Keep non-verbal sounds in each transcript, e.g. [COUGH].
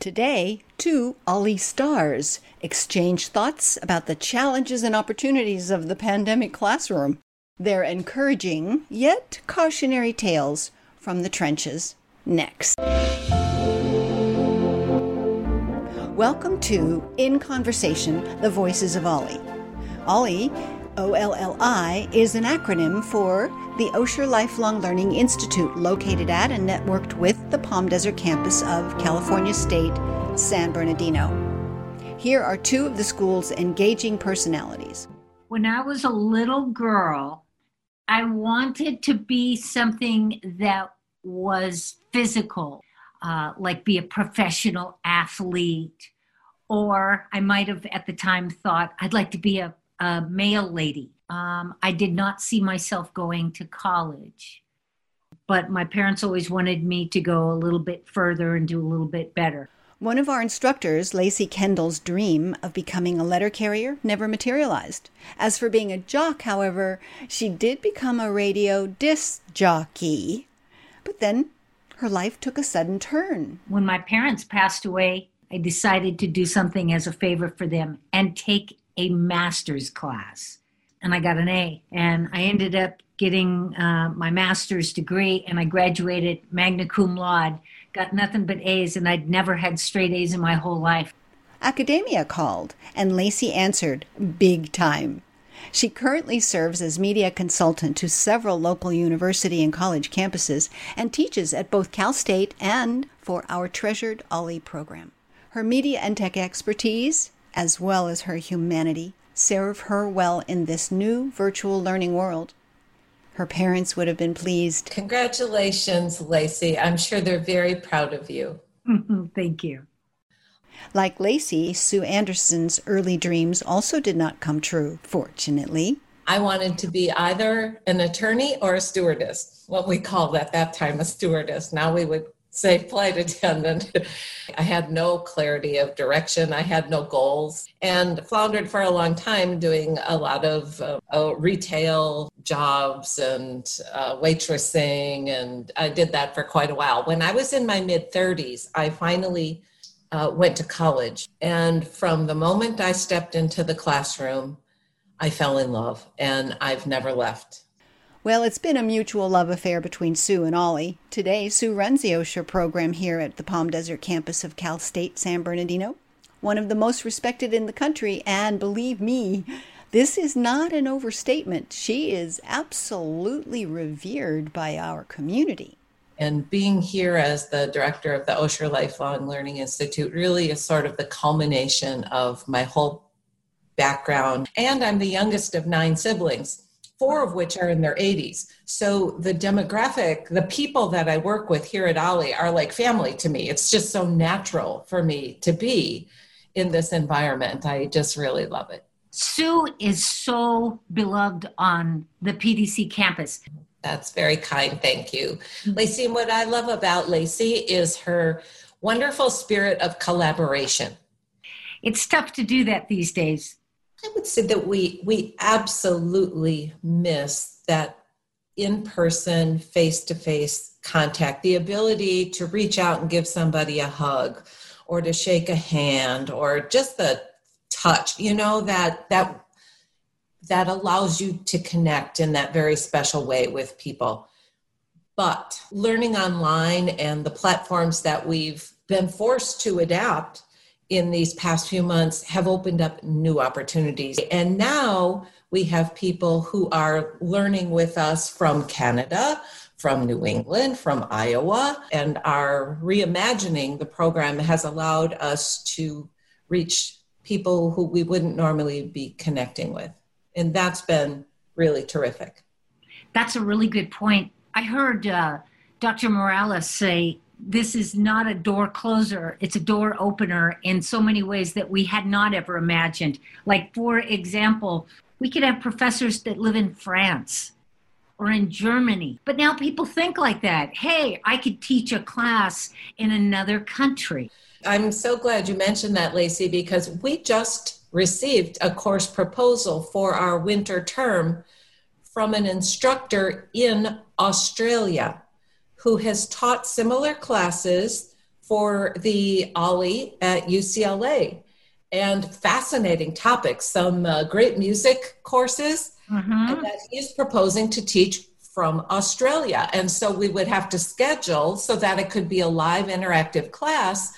Today, two Ollie stars exchange thoughts about the challenges and opportunities of the pandemic classroom. Their encouraging yet cautionary tales from the trenches next. Welcome to In Conversation The Voices of Ollie. Ollie, O L L I, is an acronym for the Osher Lifelong Learning Institute, located at and networked with the Palm Desert campus of California State, San Bernardino. Here are two of the school's engaging personalities. When I was a little girl, I wanted to be something that was physical, uh, like be a professional athlete, or I might have at the time thought I'd like to be a, a mail lady. Um, I did not see myself going to college, but my parents always wanted me to go a little bit further and do a little bit better. One of our instructors, Lacey Kendall's dream of becoming a letter carrier never materialized. As for being a jock, however, she did become a radio disc jockey. But then her life took a sudden turn. When my parents passed away, I decided to do something as a favor for them and take a master's class. And I got an A. And I ended up getting uh, my master's degree and I graduated magna cum laude got nothing but A's, and I'd never had straight A's in my whole life. Academia called, and Lacey answered big time. She currently serves as media consultant to several local university and college campuses and teaches at both Cal State and for our treasured Ollie program. Her media and tech expertise, as well as her humanity, serve her well in this new virtual learning world her parents would have been pleased. Congratulations, Lacey. I'm sure they're very proud of you. Mm-hmm. Thank you. Like Lacey, Sue Anderson's early dreams also did not come true, fortunately. I wanted to be either an attorney or a stewardess, what we called at that time a stewardess. Now we would say flight attendant. I had no clarity of direction. I had no goals and floundered for a long time doing a lot of uh, uh, retail jobs and uh, waitressing. And I did that for quite a while. When I was in my mid 30s, I finally uh, went to college. And from the moment I stepped into the classroom, I fell in love and I've never left. Well, it's been a mutual love affair between Sue and Ollie. Today, Sue runs the Osher program here at the Palm Desert campus of Cal State San Bernardino, one of the most respected in the country, and believe me, this is not an overstatement. She is absolutely revered by our community. And being here as the director of the Osher Lifelong Learning Institute really is sort of the culmination of my whole background. And I'm the youngest of nine siblings four of which are in their 80s. So the demographic, the people that I work with here at Ollie are like family to me. It's just so natural for me to be in this environment. I just really love it. Sue is so beloved on the PDC campus. That's very kind. Thank you. Mm-hmm. Lacey, and what I love about Lacey is her wonderful spirit of collaboration. It's tough to do that these days. I would say that we we absolutely miss that in person, face to face contact, the ability to reach out and give somebody a hug or to shake a hand or just the touch, you know, that that that allows you to connect in that very special way with people. But learning online and the platforms that we've been forced to adapt in these past few months have opened up new opportunities. And now we have people who are learning with us from Canada, from New England, from Iowa, and our reimagining the program has allowed us to reach people who we wouldn't normally be connecting with. And that's been really terrific. That's a really good point. I heard uh, Dr. Morales say this is not a door closer, it's a door opener in so many ways that we had not ever imagined. Like, for example, we could have professors that live in France or in Germany. But now people think like that. Hey, I could teach a class in another country. I'm so glad you mentioned that, Lacey, because we just received a course proposal for our winter term from an instructor in Australia who has taught similar classes for the OLLI at UCLA and fascinating topics, some uh, great music courses mm-hmm. that he's proposing to teach from Australia. And so we would have to schedule so that it could be a live interactive class.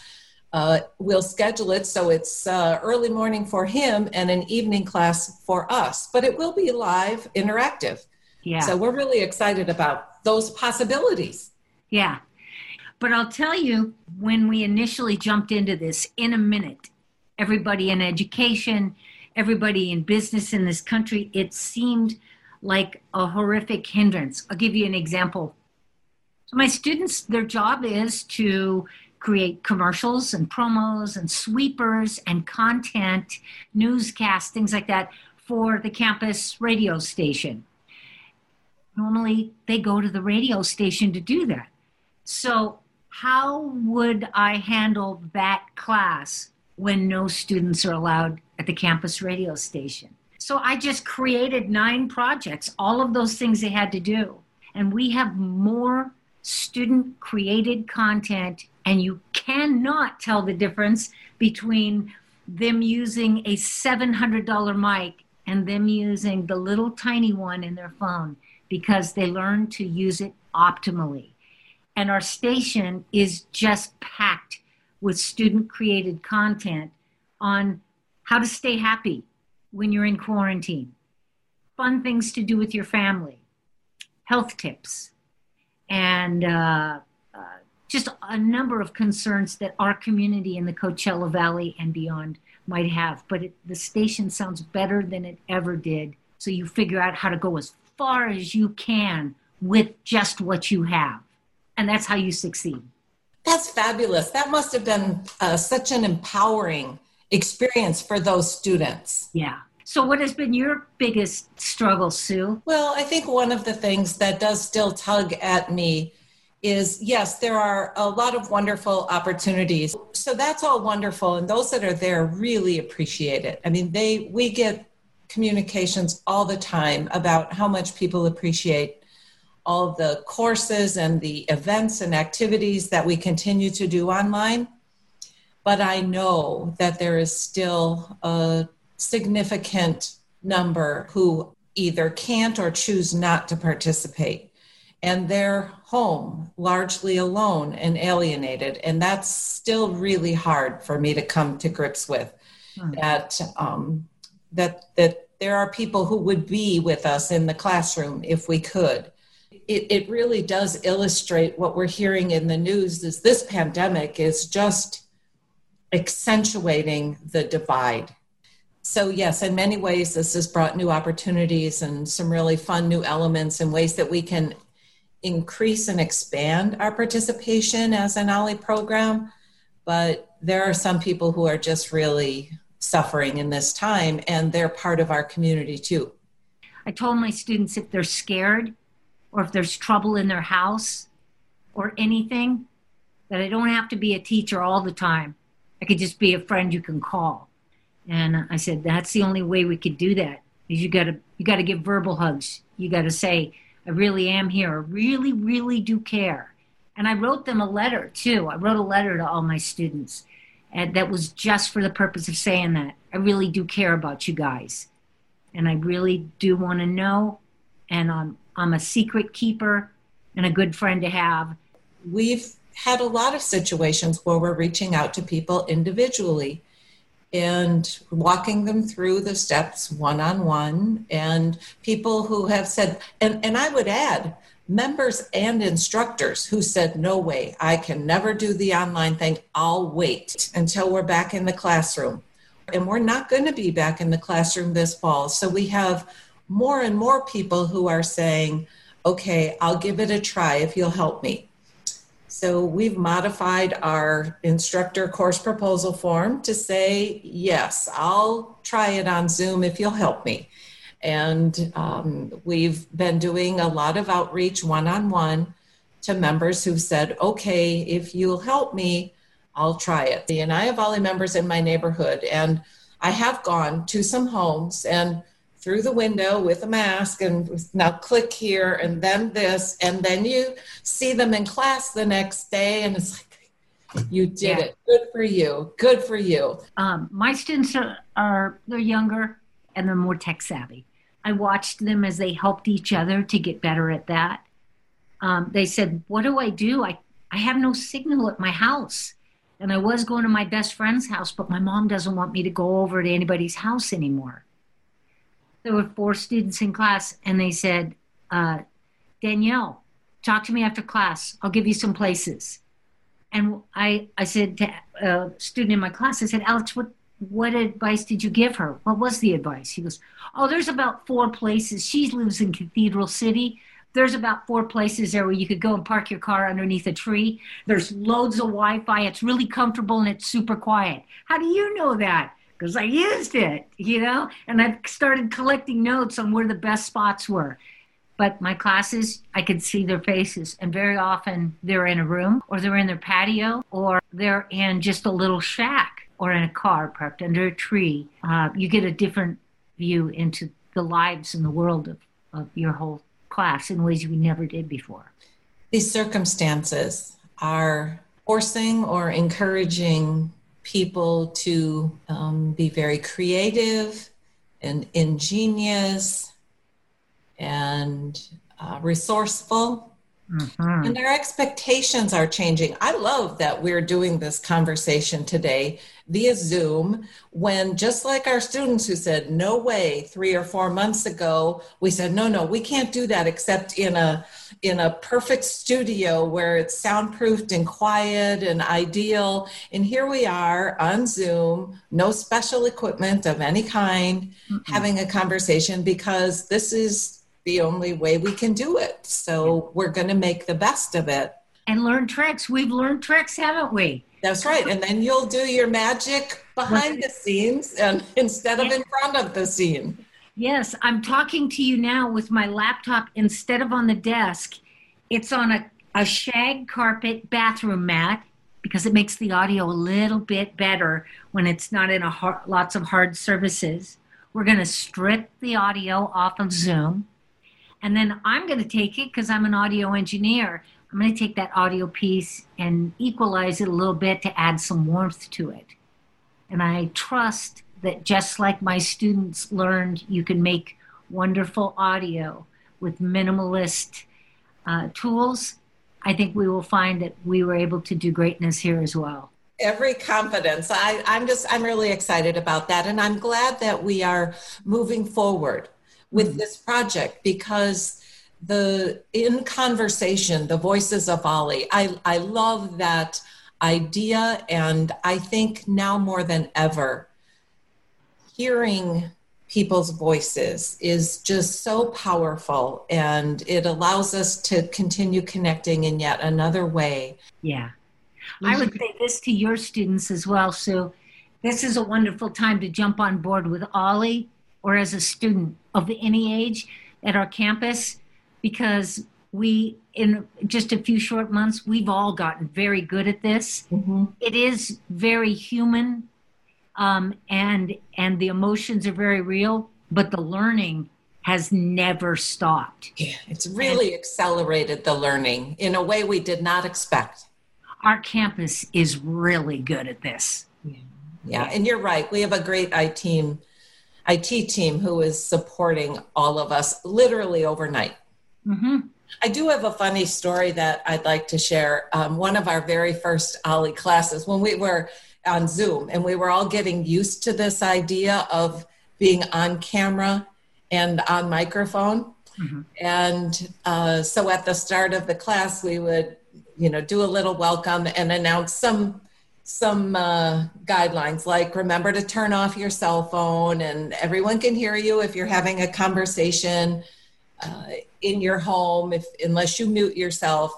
Uh, we'll schedule it so it's uh, early morning for him and an evening class for us, but it will be live interactive. Yeah. So we're really excited about those possibilities. Yeah. But I'll tell you, when we initially jumped into this, in a minute, everybody in education, everybody in business in this country, it seemed like a horrific hindrance. I'll give you an example. So, my students, their job is to create commercials and promos and sweepers and content, newscasts, things like that for the campus radio station. Normally, they go to the radio station to do that. So, how would I handle that class when no students are allowed at the campus radio station? So, I just created nine projects, all of those things they had to do. And we have more student created content, and you cannot tell the difference between them using a $700 mic and them using the little tiny one in their phone because they learn to use it optimally. And our station is just packed with student created content on how to stay happy when you're in quarantine, fun things to do with your family, health tips, and uh, uh, just a number of concerns that our community in the Coachella Valley and beyond might have. But it, the station sounds better than it ever did. So you figure out how to go as far as you can with just what you have. And that's how you succeed. That's fabulous. That must have been uh, such an empowering experience for those students. Yeah. So, what has been your biggest struggle, Sue? Well, I think one of the things that does still tug at me is yes, there are a lot of wonderful opportunities. So, that's all wonderful. And those that are there really appreciate it. I mean, they, we get communications all the time about how much people appreciate all the courses and the events and activities that we continue to do online. But I know that there is still a significant number who either can't or choose not to participate. And they're home, largely alone and alienated. And that's still really hard for me to come to grips with. Hmm. That um, that that there are people who would be with us in the classroom if we could. It, it really does illustrate what we're hearing in the news is this pandemic is just accentuating the divide. So yes, in many ways, this has brought new opportunities and some really fun new elements and ways that we can increase and expand our participation as an OLLI program. But there are some people who are just really suffering in this time, and they're part of our community too. I told my students if they're scared or if there's trouble in their house or anything, that I don't have to be a teacher all the time. I could just be a friend you can call. And I said, that's the only way we could do that. Is you gotta you gotta give verbal hugs. You gotta say, I really am here. I really, really do care. And I wrote them a letter too. I wrote a letter to all my students and that was just for the purpose of saying that I really do care about you guys, and I really do want to know, and I'm I'm a secret keeper and a good friend to have. We've had a lot of situations where we're reaching out to people individually and walking them through the steps one on one and people who have said and, and i would add members and instructors who said, No way, I can never do the online thing. I'll wait until we're back in the classroom. And we're not going to be back in the classroom this fall. So we have more and more people who are saying, Okay, I'll give it a try if you'll help me. So we've modified our instructor course proposal form to say, Yes, I'll try it on Zoom if you'll help me. And um, we've been doing a lot of outreach one on one to members who've said, okay, if you'll help me, I'll try it. I have OLLI members in my neighborhood, and I have gone to some homes and through the window with a mask and now click here and then this and then you see them in class the next day and it's like You did yeah. it. Good for you. Good for you. Um, my students are, are they're younger and they're more tech savvy. I watched them as they helped each other to get better at that. Um, they said, "What do I do? I I have no signal at my house." And I was going to my best friend's house, but my mom doesn't want me to go over to anybody's house anymore. There were four students in class, and they said, uh, Danielle, talk to me after class. I'll give you some places. And I, I said to a student in my class, I said, Alex, what, what advice did you give her? What was the advice? He goes, Oh, there's about four places. She lives in Cathedral City. There's about four places there where you could go and park your car underneath a tree. There's loads of Wi Fi. It's really comfortable and it's super quiet. How do you know that? Because I used it, you know, and I've started collecting notes on where the best spots were. But my classes, I could see their faces, and very often they're in a room, or they're in their patio, or they're in just a little shack, or in a car parked under a tree. Uh, you get a different view into the lives and the world of, of your whole class in ways we never did before. These circumstances are forcing or encouraging people to um, be very creative and ingenious and uh, resourceful Mm-hmm. And our expectations are changing. I love that we're doing this conversation today via Zoom when, just like our students who said, no way, three or four months ago, we said, no, no, we can't do that except in a in a perfect studio where it's soundproofed and quiet and ideal. And here we are on Zoom, no special equipment of any kind, mm-hmm. having a conversation because this is the only way we can do it. So we're going to make the best of it. And learn tricks. We've learned tricks, haven't we? That's right. And then you'll do your magic behind the scenes and [LAUGHS] instead of in front of the scene. Yes, I'm talking to you now with my laptop instead of on the desk. It's on a, a shag carpet bathroom mat because it makes the audio a little bit better when it's not in a hard, lots of hard surfaces. We're going to strip the audio off of Zoom and then I'm going to take it because I'm an audio engineer. I'm going to take that audio piece and equalize it a little bit to add some warmth to it. And I trust that just like my students learned, you can make wonderful audio with minimalist uh, tools. I think we will find that we were able to do greatness here as well every confidence I, i'm just i'm really excited about that and i'm glad that we are moving forward with mm-hmm. this project because the in conversation the voices of ollie i i love that idea. And i think now more than ever hearing people's voices is just so powerful. And it allows us to continue connecting in yet another way. Yeah. I would say this to your students as well. So this is a wonderful time to jump on board with ollie or as a student of any age at our campus because we in just a few short months we've all gotten very good at this. Mm-hmm. it is very human um, and and the emotions are very real but the learning has never stopped. Yeah it's really and accelerated the learning in a way we did not expect. Our campus is really good at this. Yeah, yeah. and you're right. We have a great i team IT team who is supporting all of us literally overnight. Mm-hmm. I do have a funny story that I'd like to share. Um, one of our very first Ollie classes, when we were on Zoom and we were all getting used to this idea of being on camera and on microphone. Mm-hmm. And uh, so at the start of the class, we would, you know, do a little welcome and announce some some uh, guidelines like remember to turn off your cell phone and everyone can hear you if you're having a conversation uh, in your home if unless you mute yourself.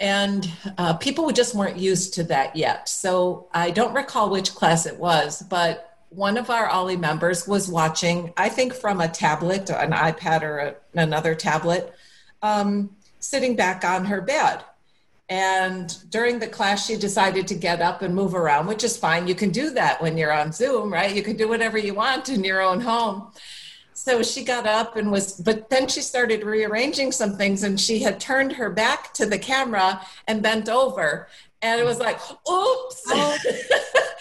And uh, people just weren't used to that yet. So i don't recall which class it was but one of our ollie members was watching i think from a tablet an ipad or a, another tablet um, sitting back on her bed and during the class, she decided to get up and move around, which is fine. You can do that when you're on Zoom, right? You can do whatever you want in your own home. So she got up and was, but then she started rearranging some things and she had turned her back to the camera and bent over. and it was like, oops. Oh,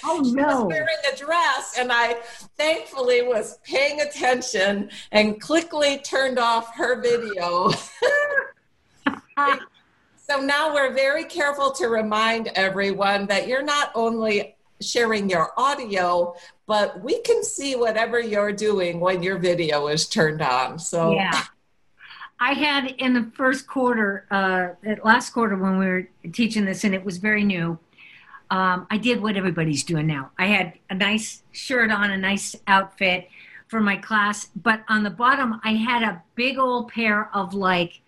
oh [LAUGHS] she no. Was wearing a dress. And I thankfully was paying attention and quickly turned off her video. [LAUGHS] [LAUGHS] so now we're very careful to remind everyone that you're not only sharing your audio, but we can see whatever you're doing when your video is turned on. So yeah. I had in the first quarter, uh, last quarter when we were teaching this, and it was very new. Um, I did what everybody's doing now. I had a nice shirt on, a nice outfit for my class, but on the bottom, I had a big old pair of like,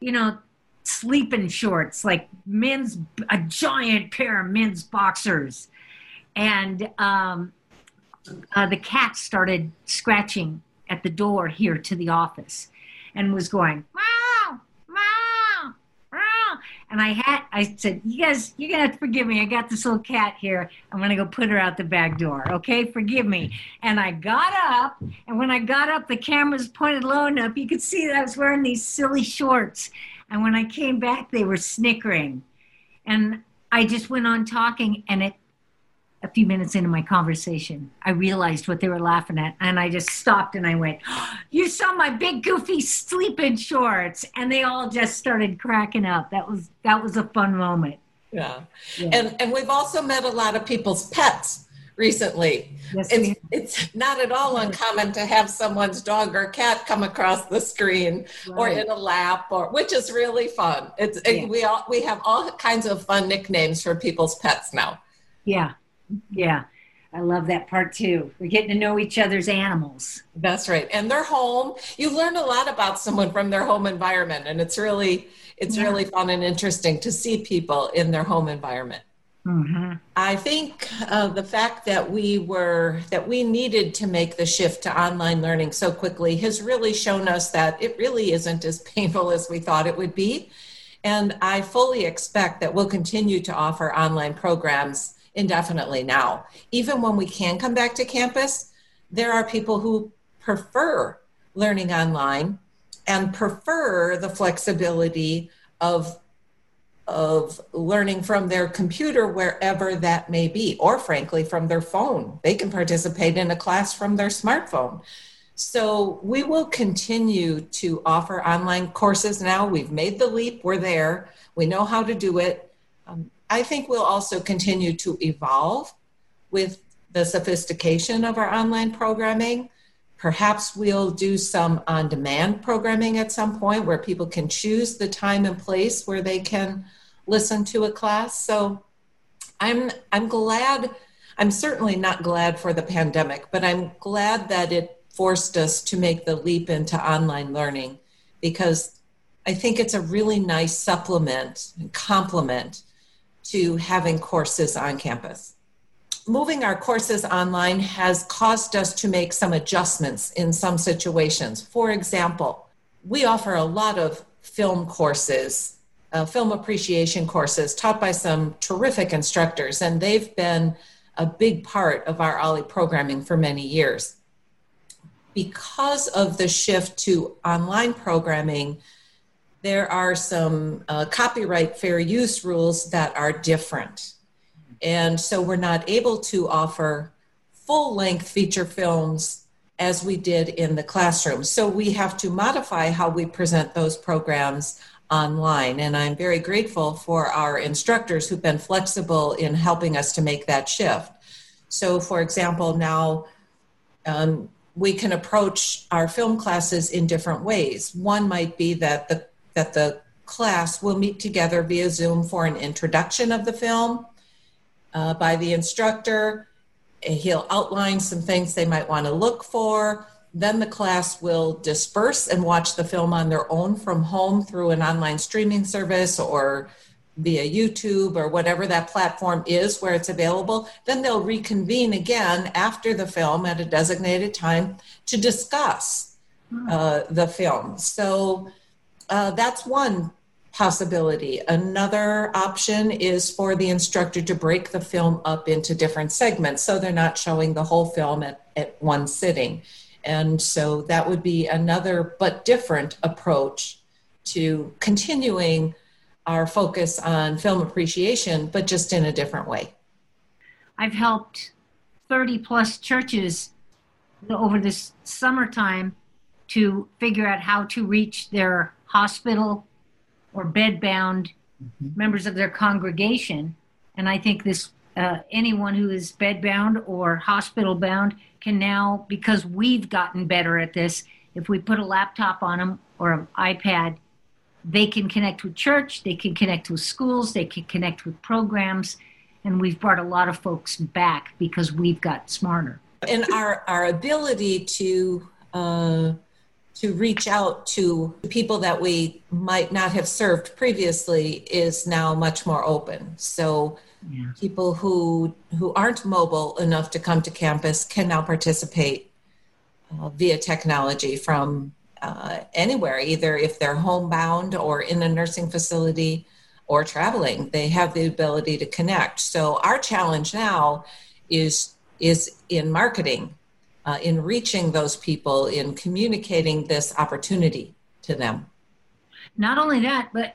you know, sleeping shorts, like men's, a giant pair of men's boxers. And um, uh, the cat started scratching at the door here to the office and was going, meow, meow, meow. And I had, I said, you guys, you're to have to forgive me. I got this little cat here. I'm to go put her out the back door. Okay. Forgive me. And I got up. And when I got up, the camera's pointed low enough. You could see that I was wearing these silly shorts. And when I came back, they were snickering. And I just went on talking and it a few minutes into my conversation, I realized what they were laughing at, and I just stopped and I went, oh, [GASPS] "You saw my big goofy sleeping shorts," and they all just started cracking up. That was that was a fun moment. Yeah, yeah. and and we've also met a lot of people's pets recently. Yes, it's, it's not at all uncommon to have someone's dog or cat come across the screen right. or in a lap or which is really fun. It's yeah. we all we have all kinds of fun nicknames for people's pets now. Yeah, yeah. I love that part too. We're getting to know each other's animals. That's right. And their home, you learn a lot about someone from their home environment and it's really it's yeah. really fun and interesting to see people in their home environment. Mm-hmm. I think uh, the fact that we were that we needed to make the shift to online learning so quickly has really shown us that it really isn't as [LAUGHS] painful as we thought it would be. And I fully expect that we'll continue to offer online programs indefinitely now. Even when we can come back to campus, there are people who prefer learning online and prefer the flexibility of of learning from their computer wherever that may be or frankly from their phone. They can participate in a class from their smartphone. So we will continue to offer online courses now. We've made the leap. We're there. We know how to do it. Um, I think we'll also continue to evolve with the sophistication of our online programming. Perhaps we'll do some on demand programming at some point where people can choose the time and place where they can listen to a class. So I'm I'm glad I'm certainly not glad for the pandemic, but I'm glad that it forced us to make the leap into online learning because I think it's a really nice supplement and complement to having courses on campus. Moving our courses online has caused us to make some adjustments in some situations. For example, we offer a lot of film courses, uh, film appreciation courses taught by some terrific instructors, and they've been a big part of our OLLI programming for many years. Because of the shift to online programming, there are some uh, copyright fair use rules that are different. And so we're not able to offer full length feature films as we did in the classroom. So we have to modify how we present those programs online. And I'm very grateful for our instructors who've been flexible in helping us to make that shift. So, for example, now um, we can approach our film classes in different ways. One might be that the that the class will meet together via Zoom for an introduction of the film uh, by the instructor. He'll outline some things they might want to look for. Then the class will disperse and watch the film on their own from home through an online streaming service or via YouTube or whatever that platform is where it's available. Then they'll reconvene again after the film at a designated time to discuss uh, the film. So uh, that's one possibility. Another option is for the instructor to break the film up into different segments so they're not showing the whole film at, at one sitting. And so that would be another but different approach to continuing our focus on film appreciation, but just in a different way. I've helped 30 plus churches over this summertime to figure out how to reach their hospital or bedbound mm-hmm. members of their congregation. And I think this uh, anyone who is bedbound or hospital bound can now, because we've gotten better at this, if we put a laptop on them or an iPad, they can connect with church, they can connect with schools, they can connect with programs, and we've brought a lot of folks back because we've got smarter. And our our ability to uh, to reach out to people that we might not have served previously is now much more open. So yeah. people who who aren't mobile enough to come to campus can now participate uh, via technology from uh, anywhere, either if they're homebound or in a nursing facility or traveling, they have the ability to connect. So our challenge now is is in marketing, uh, in reaching those people, in communicating this opportunity to them. Not only that, but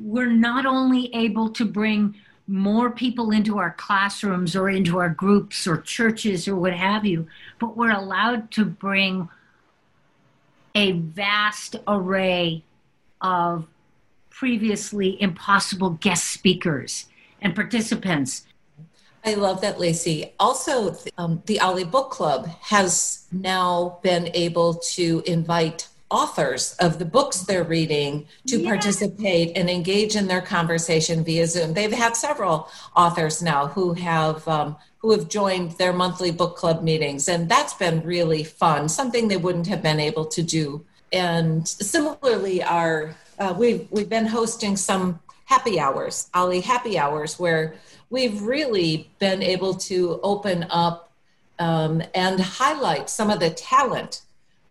we're not only able to bring more people into our classrooms or into our groups or churches or what have you, but we're allowed to bring a vast array of previously impossible guest speakers and participants. I love that, Lacey. Also, um, the OLLI Book Club has now been able to invite authors of the books they're reading to yeah. participate and engage in their conversation via Zoom. They've had several authors now who have um, who have joined their monthly book club meetings, and that's been really fun. Something they wouldn't have been able to do. And similarly, our uh, we've we've been hosting some happy hours, OLLI happy hours, where we've really been able to open up um, and highlight some of the talent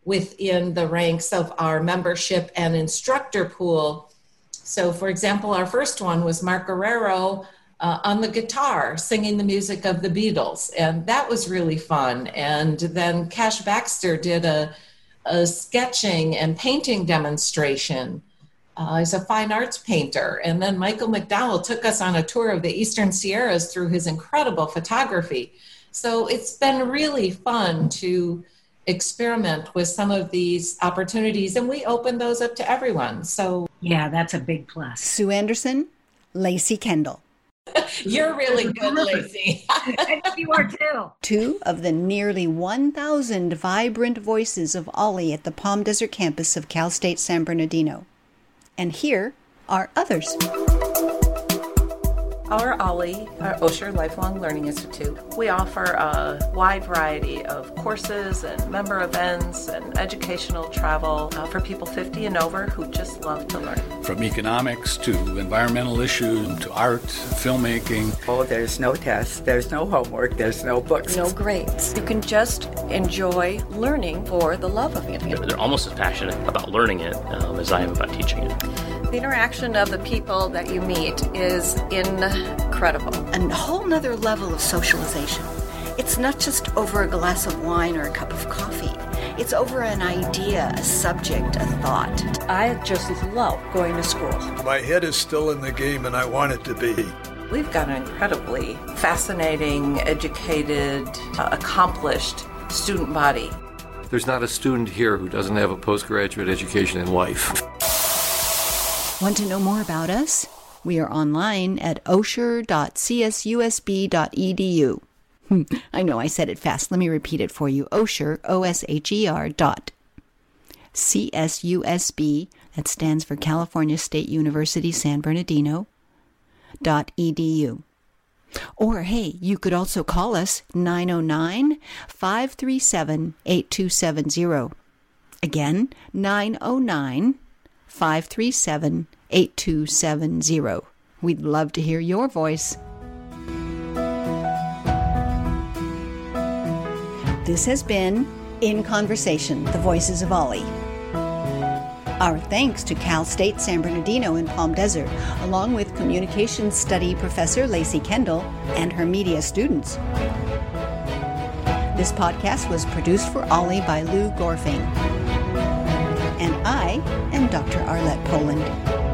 within the ranks of our membership and instructor pool. So, for example, our first one was Mark Guerrero uh, on the guitar singing the music of the Beatles, and that was really fun. And then Cash Baxter did a, a sketching and painting demonstration. Uh, he's a fine arts painter. And then Michael McDowell took us on a tour of the Eastern Sierras through his incredible photography. So it's been really fun to experiment with some of these opportunities and we open those up to everyone. So, yeah, that's a big plus. Sue Anderson, Lacey Kendall. [LAUGHS] You're really good, Lacey. [LAUGHS] I hope you are too. Two of the nearly 1,000 vibrant voices of Ollie at the Palm Desert campus of Cal State San Bernardino. And here are others. Our Ollie, our Osher Lifelong Learning Institute, we offer a wide variety of courses and member events and educational travel uh, for people 50 and over who just love to learn. From economics to environmental issues to art, filmmaking. Oh, there's no tests, there's no homework, there's no books. No grades. You can just enjoy learning for the love of it. They're almost as passionate about learning it um, as I am about teaching it. The interaction of the people that you meet is incredible. A whole nother level of socialization. It's not just over a glass of wine or a cup of coffee. It's over an idea, a subject, a thought. I just love going to school. My head is still in the game and I want it to be. We've got an incredibly fascinating, educated, uh, accomplished student body. There's not a student here who doesn't have a postgraduate education in life. Want to know more about us? We are online at osher.csusb.edu. [LAUGHS] I know I said it fast. Let me repeat it for you. Osher, O S H E R dot CSUSB, that stands for California State University San Bernardino, dot edu. Or hey, you could also call us 909 537 8270. Again, 909 537 8270. We'd love to hear your voice. This has been In Conversation The Voices of Ollie. Our thanks to Cal State San Bernardino in Palm Desert, along with Communications Study Professor Lacey Kendall and her media students. This podcast was produced for Ollie by Lou Gorfing and I am Dr. Arlette Poland.